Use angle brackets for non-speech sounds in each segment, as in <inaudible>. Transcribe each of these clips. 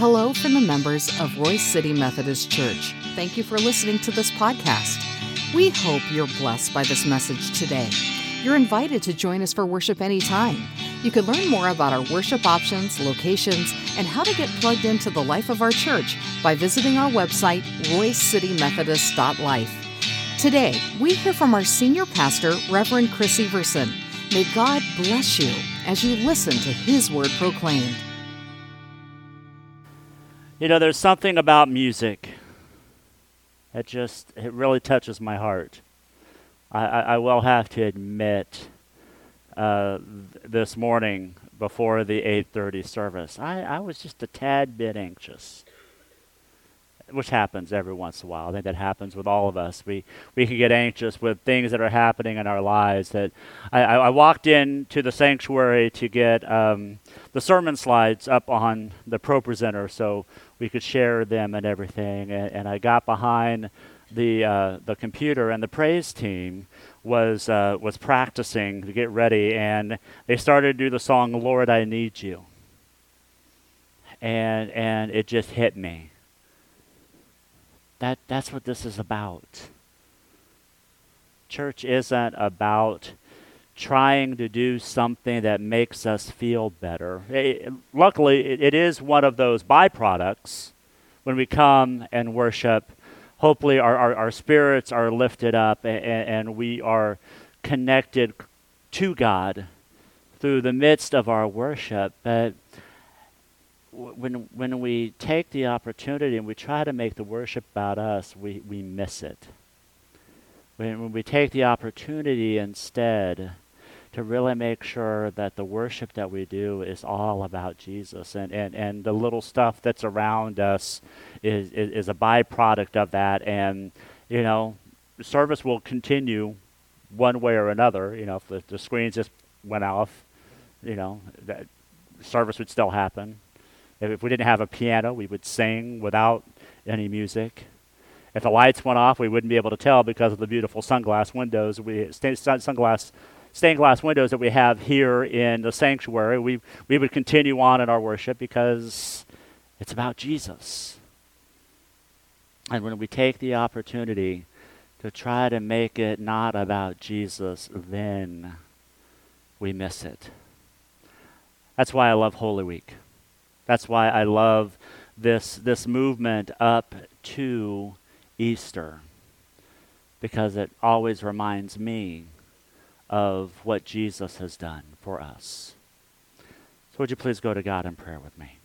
Hello from the members of Royse City Methodist Church. Thank you for listening to this podcast. We hope you're blessed by this message today. You're invited to join us for worship anytime. You can learn more about our worship options, locations, and how to get plugged into the life of our church by visiting our website, roysecitymethodist.life. Today, we hear from our senior pastor, Reverend Chris Everson. May God bless you as you listen to his word proclaimed. You know, there's something about music that just it really touches my heart. I, I, I will have to admit, uh, th- this morning before the 8:30 service, I, I was just a tad bit anxious which happens every once in a while. I think that happens with all of us. We we can get anxious with things that are happening in our lives. That I, I, walked into the sanctuary to get um, the sermon slides up on the ProPresenter so we could share them and everything. And, and I got behind the uh, the computer, and the praise team was uh, was practicing to get ready, and they started to do the song "Lord, I Need You." And and it just hit me that, that's what this is about. Church isn't about trying to do something that makes us feel better. It, luckily, it, it is one of those byproducts when we come and worship. Hopefully, our, our, our spirits are lifted up and, and we are connected to God through the midst of our worship. But when when we take the opportunity and we try to make the worship about us, we, we miss it. When, when we take the opportunity instead to really make sure that the worship that we do is all about Jesus and, and, and the little stuff that's around us is, is, is a byproduct of that. And you know service will continue one way or another. You know if the, the screens just went off you know that service would still happen if we didn't have a piano, we would sing without any music. If the lights went off, we wouldn't be able to tell because of the beautiful sunglass windows. We sunglass stained glass windows that we have here in the sanctuary. We we would continue on in our worship because it's about Jesus. And when we take the opportunity to try to make it not about Jesus, then we miss it. That's why I love Holy Week. That's why I love this, this movement up to Easter, because it always reminds me of what Jesus has done for us. So, would you please go to God in prayer with me?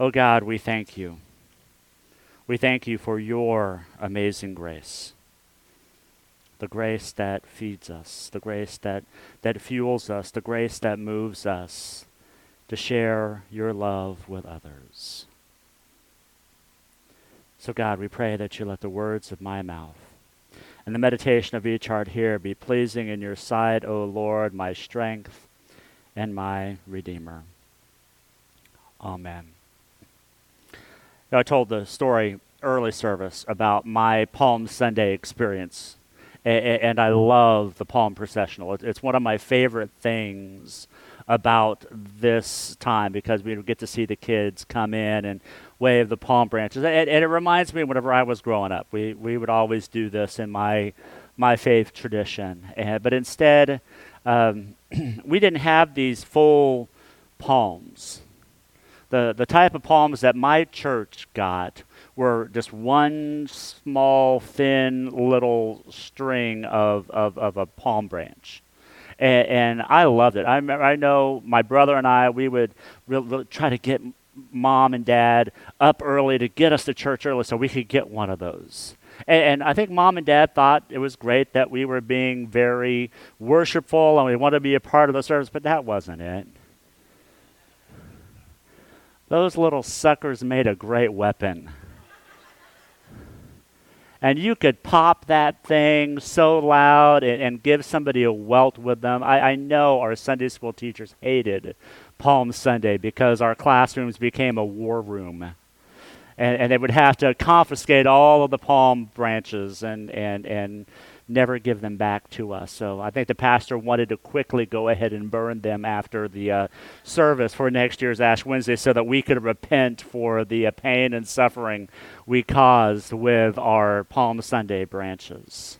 Oh God, we thank you. We thank you for your amazing grace. The grace that feeds us, the grace that, that fuels us, the grace that moves us, to share your love with others. So, God, we pray that you let the words of my mouth and the meditation of each heart here be pleasing in your sight, O Lord, my strength and my Redeemer. Amen. Now, I told the story early service about my Palm Sunday experience, and I love the Palm Processional. It's one of my favorite things about this time because we get to see the kids come in and wave the palm branches. And, and, it reminds me whenever I was growing up, we, we would always do this in my, my faith tradition. And, but instead, um, <clears throat> we didn't have these full palms. The, the type of palms that my church got were just one small, thin little string of, of, of a palm branch and, and I loved it. I I know my brother and I, we would try to get mom and dad up early to get us to church early so we could get one of those. And, and, I think mom and dad thought it was great that we were being very worshipful and we wanted to be a part of the service, but that wasn't it. Those little suckers made a great weapon and you could pop that thing so loud and, and give somebody a welt with them. I, I, know our Sunday school teachers hated Palm Sunday because our classrooms became a war room. And, and they would have to confiscate all of the palm branches and, and, and never give them back to us. So I think the pastor wanted to quickly go ahead and burn them after the uh, service for next year's Ash Wednesday so that we could repent for the uh, pain and suffering we caused with our Palm Sunday branches.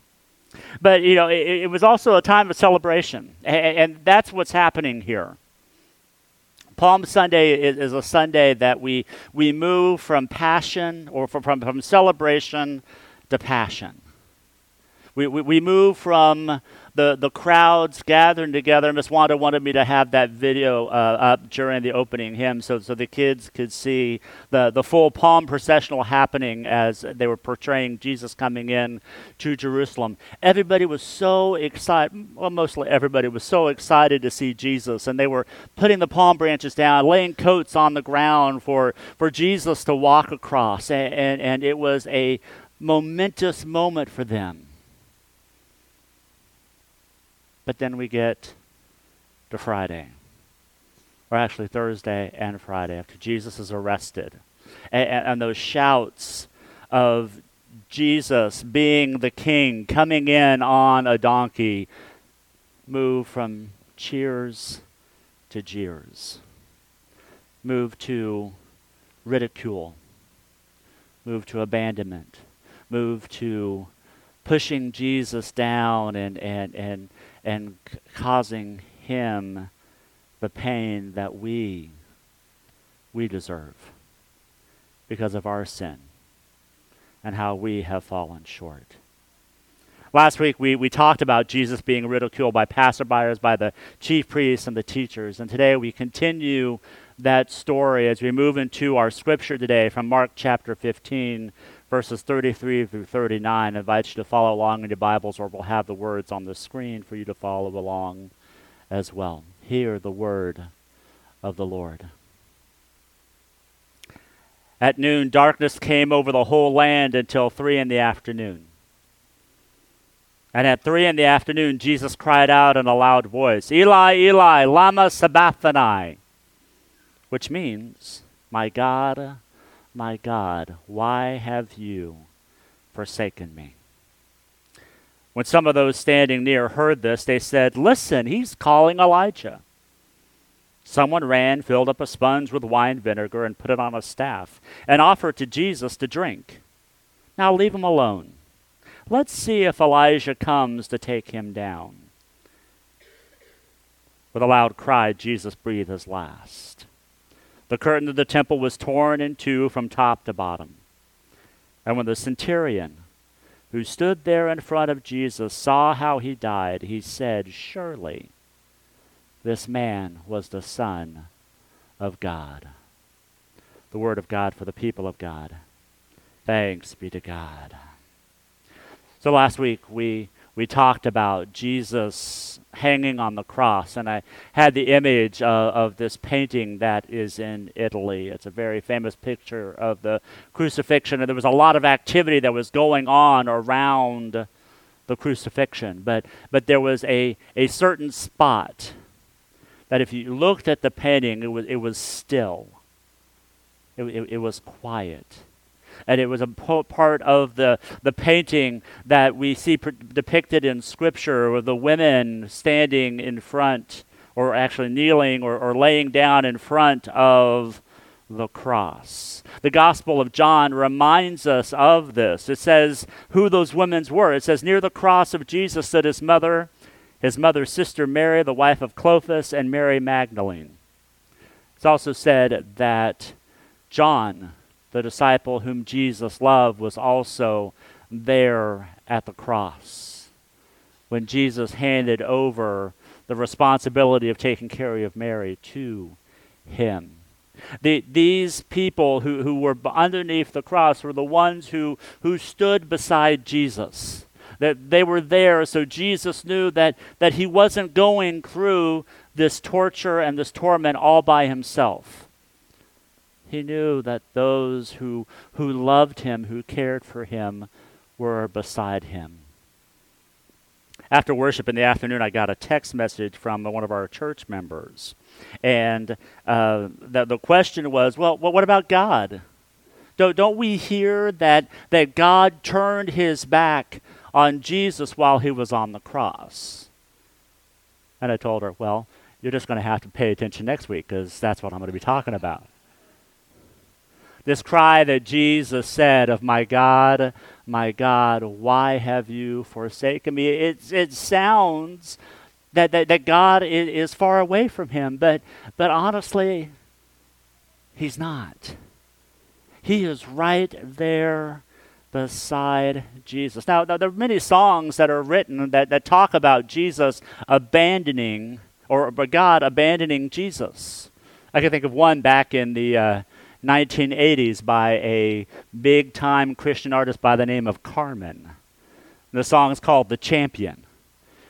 But, you know, it, it was also a time of celebration, and, and that's what's happening here. Palm Sunday is, is, a Sunday that we, we move from passion or from, from, from celebration to passion. We, we, we move from the, the crowds gathering together. Miss Wanda wanted me to have that video uh, up during the opening hymn so, so the kids could see the, the full palm processional happening as they were portraying Jesus coming in to Jerusalem. Everybody was so excited, well, mostly everybody was so excited to see Jesus, and they were putting the palm branches down, laying coats on the ground for, for Jesus to walk across, and, and, and it was a momentous moment for them. But then we get to Friday, or actually Thursday and Friday, after Jesus is arrested. And, and, those shouts of Jesus being the king, coming in on a donkey, move from cheers to jeers, move to ridicule, move to abandonment, move to pushing Jesus down and, and, and and c- causing him the pain that we we deserve because of our sin and how we have fallen short. Last week, we, we talked about Jesus being ridiculed by passerbyers, by the chief priests and the teachers. And today we continue that story as we move into our scripture today from Mark chapter 15, verses 33 through 39. I invite you to follow along in your Bibles, or we'll have the words on the screen for you to follow along as well. Hear the word of the Lord. At noon, darkness came over the whole land until three in the afternoon. And at three in the afternoon, Jesus cried out in a loud voice, Eli, Eli, Lama Sabachthani, which means, My God, my God, why have you forsaken me? When some of those standing near heard this, they said, Listen, he's calling Elijah. Someone ran, filled up a sponge with wine vinegar, and put it on a staff, and offered to Jesus to drink. Now leave him alone. Let's see if Elijah comes to take him down. With a loud cry, Jesus breathed his last. The curtain of the temple was torn in two from top to bottom. And when the centurion, who stood there in front of Jesus, saw how he died, he said, Surely this man was the Son of God. The Word of God for the people of God. Thanks be to God. So last week we we talked about Jesus hanging on the cross, and I had the image uh, of this painting that is in Italy. It's a very famous picture of the crucifixion, and there was a lot of activity that was going on around the crucifixion. But, but there was a, a certain spot that if you looked at the painting, it was, it was still, it, it, it was quiet and it was a po- part of the, the painting that we see pr- depicted in Scripture with the women standing in front, or actually kneeling or, or laying down in front of the cross. The Gospel of John reminds us of this. It says who those women were. It says, Near the cross of Jesus stood his mother, his mother's sister Mary, the wife of Clopas, and Mary Magdalene. It's also said that John the disciple whom Jesus loved, was also there at the cross when Jesus handed over the responsibility of taking care of Mary to him. The, these people who, who were underneath the cross were the ones who, who stood beside Jesus. That they were there so Jesus knew that, that he wasn't going through this torture and this torment all by himself he knew that those who, who loved him, who cared for him, were beside him. After worship in the afternoon, I got a text message from one of our church members. And uh, the, the question was, well, what about God? Don't, don't we hear that, that God turned his back on Jesus while he was on the cross. And I told her, Well, you're just going to have to pay attention next week because that's what I'm going to be talking about. This cry that Jesus said of, My God, my God, why have you forsaken me? It, it sounds that, that, that God is, is far away from him, but, but honestly, he's not. He is right there beside Jesus. Now, now, there are many songs that are written that, that talk about Jesus abandoning, or God abandoning Jesus. I can think of one back in the uh, 1980s by a big time Christian artist by the name of Carmen. The song is called The Champion.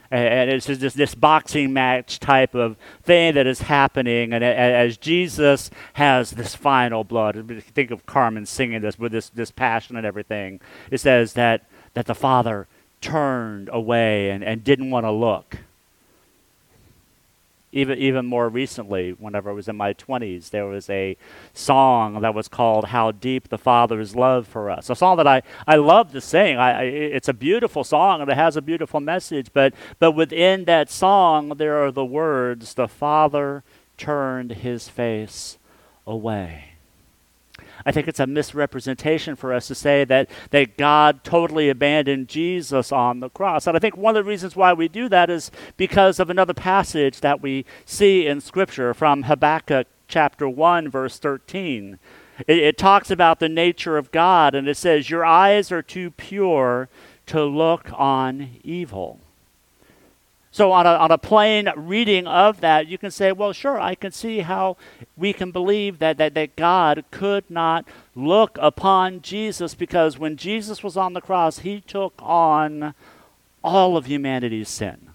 And it's just this, this boxing match type of thing that is happening. And as Jesus has this final blood, think of Carmen singing this with this, this passion and everything. It says that, that the Father turned away and, and didn't want to look even even more recently, whenever I was in my 20s, there was a song that was called "How Deep the Father's Love for Us." A song that I I love to sing. I, I, it's a beautiful song and it has a beautiful message. But but within that song, there are the words, "The Father turned His face away." I think it's a misrepresentation for us to say that, that God totally abandoned Jesus on the cross. And I think one of the reasons why we do that is because of another passage that we see in Scripture from Habakkuk chapter 1, verse 13. It, it talks about the nature of God, and it says, Your eyes are too pure to look on evil. So, on a, on a plain reading of that, you can say, well, sure, I can see how we can believe that, that, that God could not look upon Jesus because when Jesus was on the cross, he took on all of humanity's sin.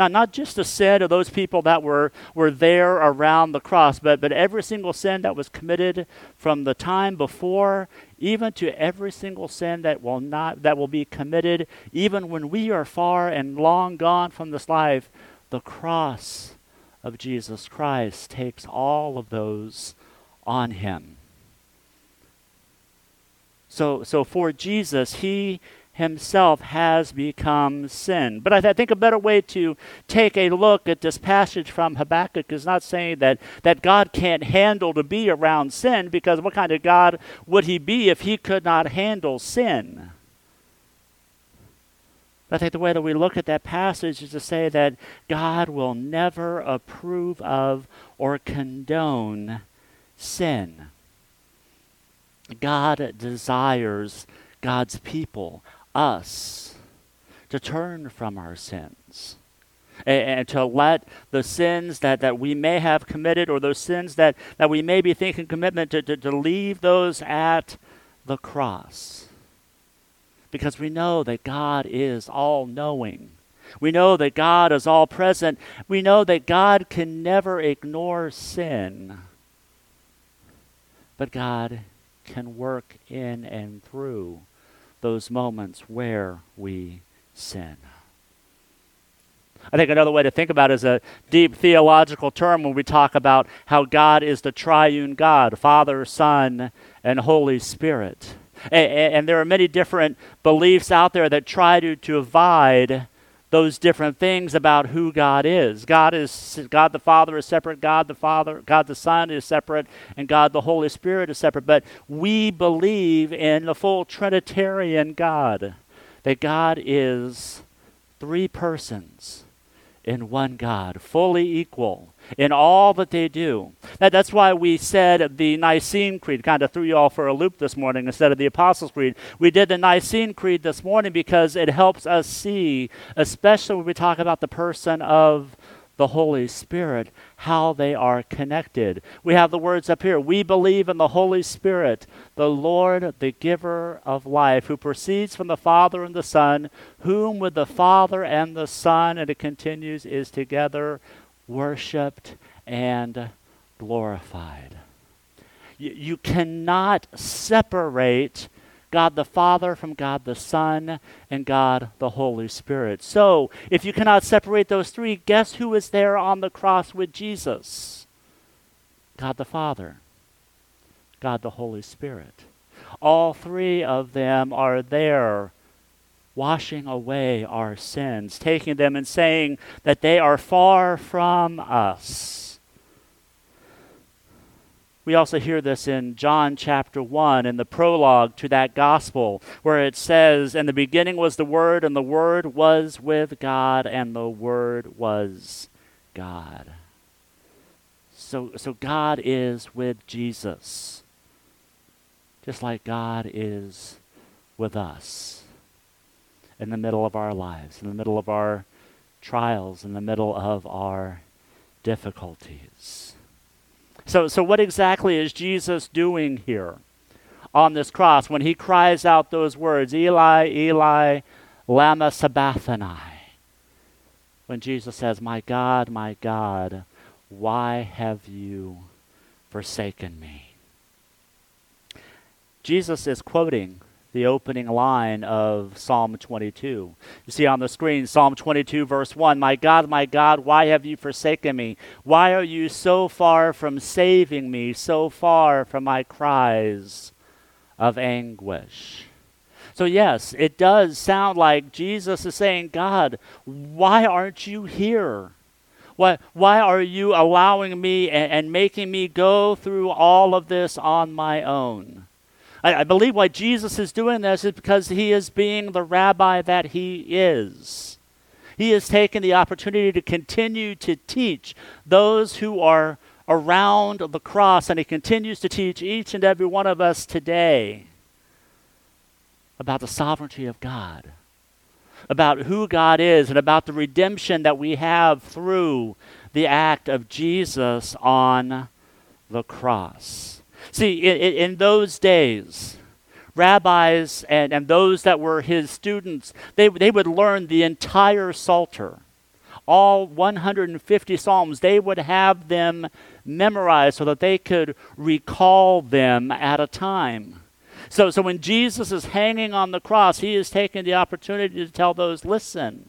Not, not just the sin of those people that were, were there around the cross, but, but every single sin that was committed from the time before, even to every single sin that will not that will be committed, even when we are far and long gone from this life, the cross of Jesus Christ takes all of those on him. So, so for Jesus, he himself has become sin. But I, th- I, think a better way to take a look at this passage from Habakkuk is not saying that, that God can't handle to be around sin, because what kind of God would he be if he could not handle sin? I think the way that we look at that passage is to say that God will never approve of or condone sin. God desires God's people us to turn from our sins and, and, to let the sins that, that we may have committed or those sins that, that we may be thinking commitment to, to, to leave those at the cross. Because we know that God is all knowing. We know that God is all present. We know that God can never ignore sin. But God can work in and through those moments where we sin. I think another way to think about it is a deep theological term when we talk about how God is the triune God Father, Son, and Holy Spirit. And, and, there are many different beliefs out there that try to, to divide those different things about who God is. God is God the Father is separate, God the Father, God the Son is separate, and God the Holy Spirit is separate. But we believe in the full Trinitarian God. That God is three persons in one God, fully equal in all that they do. That, that's why we said the Nicene Creed, kind of threw you all for a loop this morning instead of the Apostles' Creed. We did the Nicene Creed this morning because it helps us see, especially when we talk about the person of the Holy Spirit, how they are connected. We have the words up here. We believe in the Holy Spirit, the Lord, the giver of life, who proceeds from the Father and the Son, whom with the Father and the Son, and it continues, is together worshiped, and glorified. You, you cannot separate God the Father from God the Son and God the Holy Spirit. So, if you cannot separate those three, guess who is there on the cross with Jesus? God the Father, God the Holy Spirit. All three of them are there washing away our sins, taking them and saying that they are far from us. We also hear this in John chapter 1 in the prologue to that gospel, where it says, In the beginning was the Word, and the Word was with God, and the Word was God. So, so God is with Jesus, just like God is with us in the middle of our lives, in the middle of our trials, in the middle of our difficulties. So, so what exactly is Jesus doing here on this cross when he cries out those words, Eli, Eli, Lama Sabachthani? When Jesus says, My God, my God, why have you forsaken me? Jesus is quoting the opening line of Psalm 22. You see on the screen, Psalm 22, verse 1 My God, my God, why have you forsaken me? Why are you so far from saving me, so far from my cries of anguish? So, yes, it does sound like Jesus is saying, God, why aren't you here? Why, why are you allowing me and, and making me go through all of this on my own? I, I believe why Jesus is doing this is because he is being the rabbi that he is. He has taken the opportunity to continue to teach those who are around the cross, and he continues to teach each and every one of us today about the sovereignty of God, about who God is, and about the redemption that we have through the act of Jesus on the cross. See, in, in those days, rabbis and, and those that were his students, they, they would learn the entire Psalter, all 150 Psalms. They would have them memorized so that they could recall them at a time. So, so when Jesus is hanging on the cross, he is taking the opportunity to tell those, listen,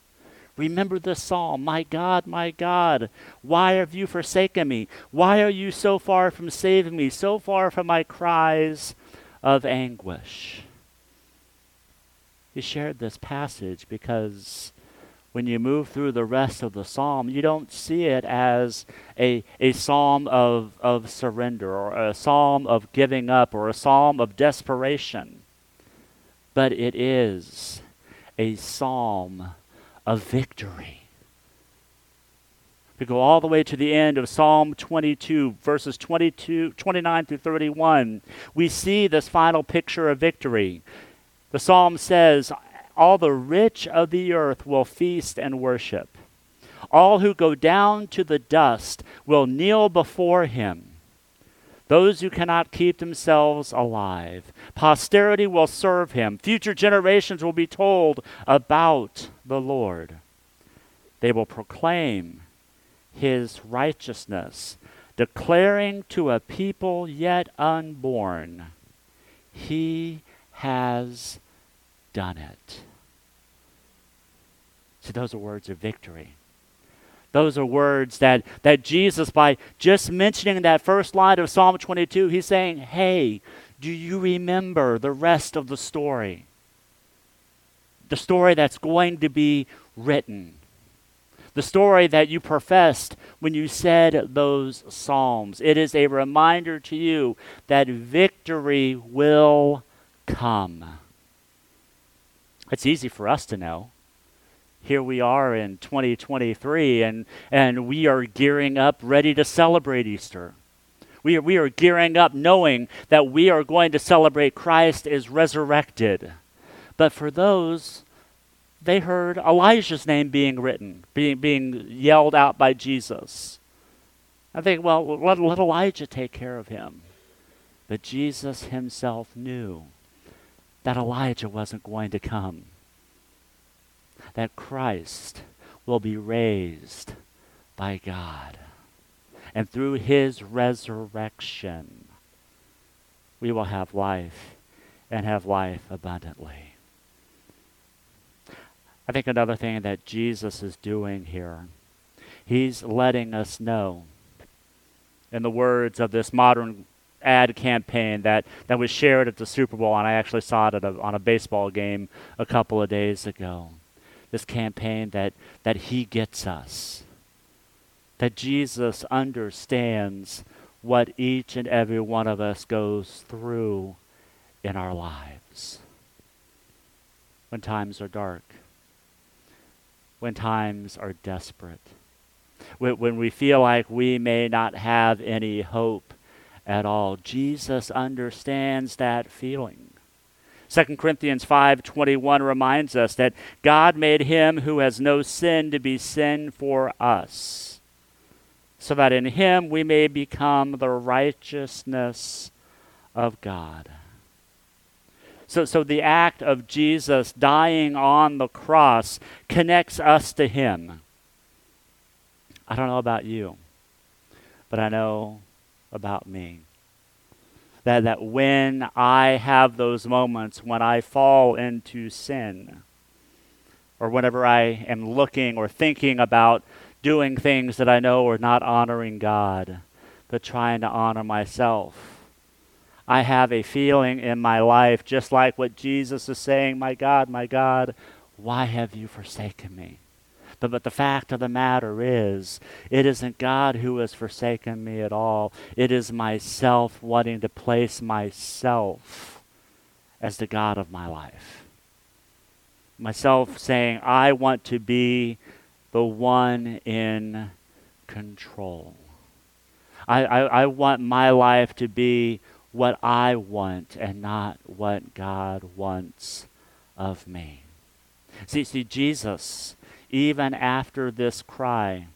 Remember this psalm My God, my God, why have you forsaken me? Why are you so far from saving me, so far from my cries of anguish? He shared this passage because when you move through the rest of the psalm, you don't see it as a, a psalm of, of surrender or a psalm of giving up or a psalm of desperation, but it is a psalm of victory. We go all the way to the end of Psalm 22, verses 22, 29 through 31. We see this final picture of victory. The psalm says, All the rich of the earth will feast and worship. All who go down to the dust will kneel before him those who cannot keep themselves alive. Posterity will serve him. Future generations will be told about the Lord. They will proclaim his righteousness, declaring to a people yet unborn, He has done it. See, those are words of victory. Those are words that, that Jesus, by just mentioning that first line of Psalm 22, he's saying, Hey, do you remember the rest of the story? The story that's going to be written. The story that you professed when you said those Psalms. It is a reminder to you that victory will come. It's easy for us to know here we are in 2023 and, and we are gearing up ready to celebrate Easter. We are, we are gearing up knowing that we are going to celebrate Christ is resurrected. But for those, they heard Elijah's name being written, being, being yelled out by Jesus. I think, well, let, let Elijah take care of him. But Jesus himself knew that Elijah wasn't going to come that Christ will be raised by God. And through his resurrection, we will have life and have life abundantly. I think another thing that Jesus is doing here, he's letting us know, in the words of this modern ad campaign that, that was shared at the Super Bowl, and I actually saw it a, on a baseball game a couple of days ago. This campaign that, that He gets us, that Jesus understands what each and every one of us goes through in our lives. When times are dark, when times are desperate, when, when we feel like we may not have any hope at all. Jesus understands that feeling. 2 Corinthians 5:21 reminds us that God made him who has no sin to be sin for us, so that in him we may become the righteousness of God. So, so the act of Jesus dying on the cross connects us to him. I don't know about you, but I know about me. That, that when I have those moments when I fall into sin, or whenever I am looking or thinking about doing things that I know are not honoring God, but trying to honor myself, I have a feeling in my life, just like what Jesus is saying, My God, my God, why have you forsaken me? But, but the fact of the matter is, it isn't God who has forsaken me at all. It is myself wanting to place myself as the God of my life. Myself saying, I want to be the one in control. I, I, I want my life to be what I want and not what God wants of me. See, see, Jesus even after this cry.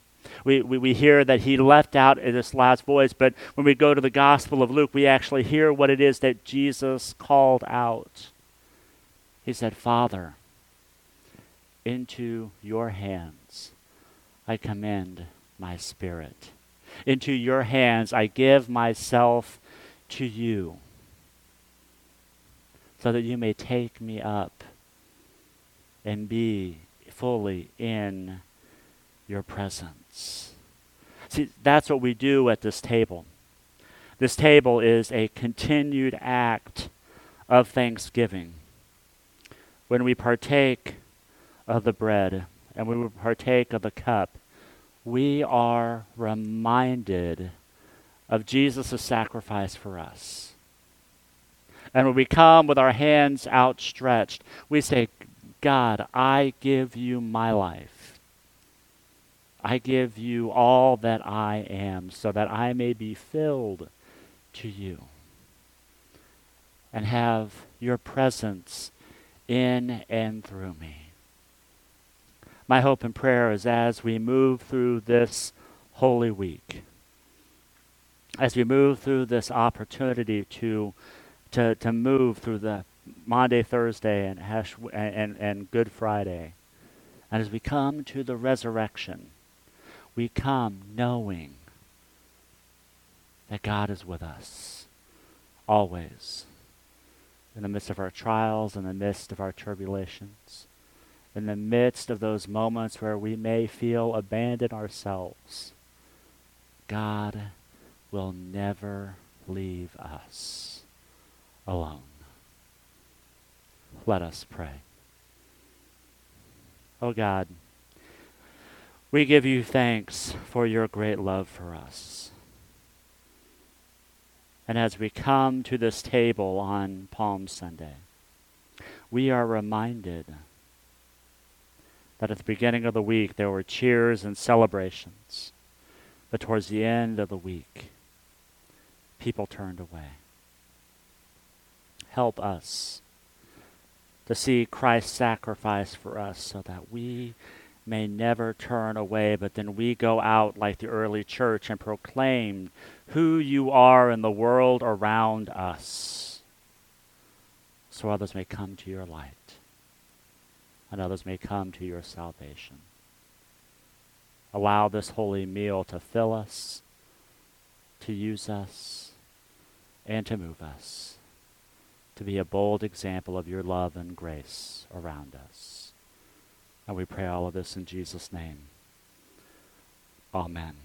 We, we, we hear that he left out this last voice, but when we go to the Gospel of Luke, we actually hear what it is that Jesus called out. He said, Father, into your hands I commend my spirit. Into your hands I give myself to you, so that you may take me up and be fully in your presence. See, that's what we do at this table. This table is a continued act of thanksgiving. When we partake of the bread and we partake of the cup, we are reminded of Jesus' sacrifice for us. And when we come with our hands outstretched, we say, God, I give you my life. I give you all that I am so that I may be filled to you and have your presence in and through me. My hope and prayer is as we move through this Holy Week, as we move through this opportunity to, to, to move through the Maundy, Thursday, and, and, and Good Friday. And as we come to the resurrection, we come knowing that God is with us always in the midst of our trials, in the midst of our tribulations, in the midst of those moments where we may feel abandoned ourselves. God will never leave us alone. Let us pray. Oh God, we give you thanks for your great love for us. And as we come to this table on Palm Sunday, we are reminded that at the beginning of the week there were cheers and celebrations, but towards the end of the week, people turned away. Help us to see Christ's sacrifice for us so that we may never turn away, but then we go out like the early church and proclaim who you are in the world around us so others may come to your light and others may come to your salvation. Allow this holy meal to fill us, to use us, and to move us to be a bold example of your love and grace around us. And we pray all of this in Jesus' name. Amen.